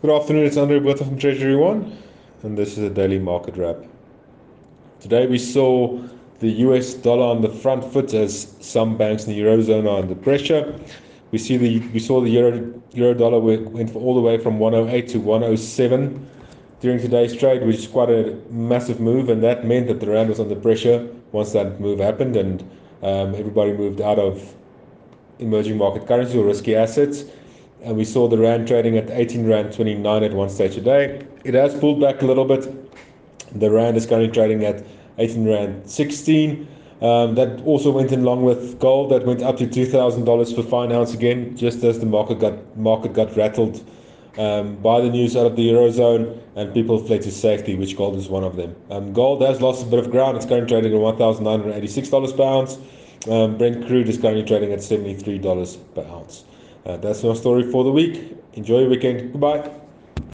Good afternoon, it's Andre Botha from Treasury One, and this is a daily market wrap. Today we saw the US dollar on the front foot as some banks in the Eurozone are under pressure. We see the we saw the euro euro dollar went all the way from 108 to 107 during today's trade, which is quite a massive move, and that meant that the rand was under pressure once that move happened, and um, everybody moved out of emerging market currencies or risky assets and we saw the rand trading at 18 rand 29 at one stage today. It has pulled back a little bit. The rand is currently trading at 18 rand 16. Um, that also went in along with gold that went up to two thousand dollars per fine ounce again, just as the market got market got rattled um, by the news out of the eurozone and people fled to safety, which gold is one of them. Um, gold has lost a bit of ground; it's currently trading at one thousand nine hundred eighty-six dollars per ounce. Um, Brent crude is currently trading at seventy-three dollars per ounce. Uh, that's our story for the week. Enjoy your weekend. Goodbye.